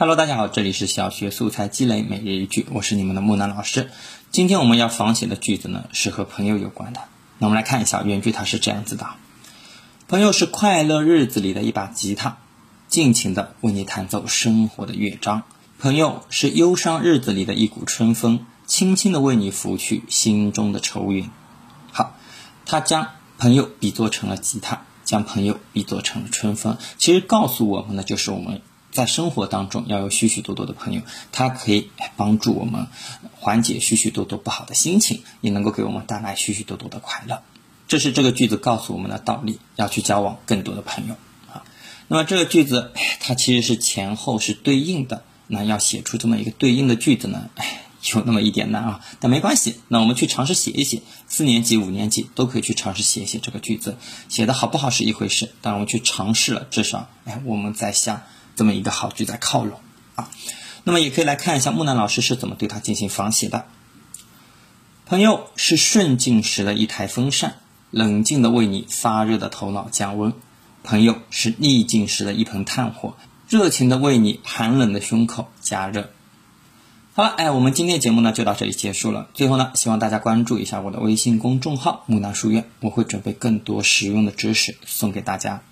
Hello，大家好，这里是小学素材积累每日一句，我是你们的木南老师。今天我们要仿写的句子呢，是和朋友有关的。那我们来看一下原句，它是这样子的：朋友是快乐日子里的一把吉他，尽情的为你弹奏生活的乐章；朋友是忧伤日子里的一股春风，轻轻的为你拂去心中的愁云。好，他将朋友比作成了吉他，将朋友比作成了春风，其实告诉我们的就是我们。在生活当中要有许许多多的朋友，他可以帮助我们缓解许许多多不好的心情，也能够给我们带来许许多多的快乐。这是这个句子告诉我们的道理，要去交往更多的朋友啊。那么这个句子它其实是前后是对应的，那要写出这么一个对应的句子呢，有那么一点难啊，但没关系。那我们去尝试写一写，四年级、五年级都可以去尝试写一写这个句子，写的好不好是一回事，但我们去尝试了，至少哎我们在向。这么一个好句在靠拢啊，那么也可以来看一下木兰老师是怎么对他进行仿写的。朋友是顺境时的一台风扇，冷静的为你发热的头脑降温；朋友是逆境时的一盆炭火，热情的为你寒冷的胸口加热。好了，哎，我们今天的节目呢就到这里结束了。最后呢，希望大家关注一下我的微信公众号木兰书院，我会准备更多实用的知识送给大家。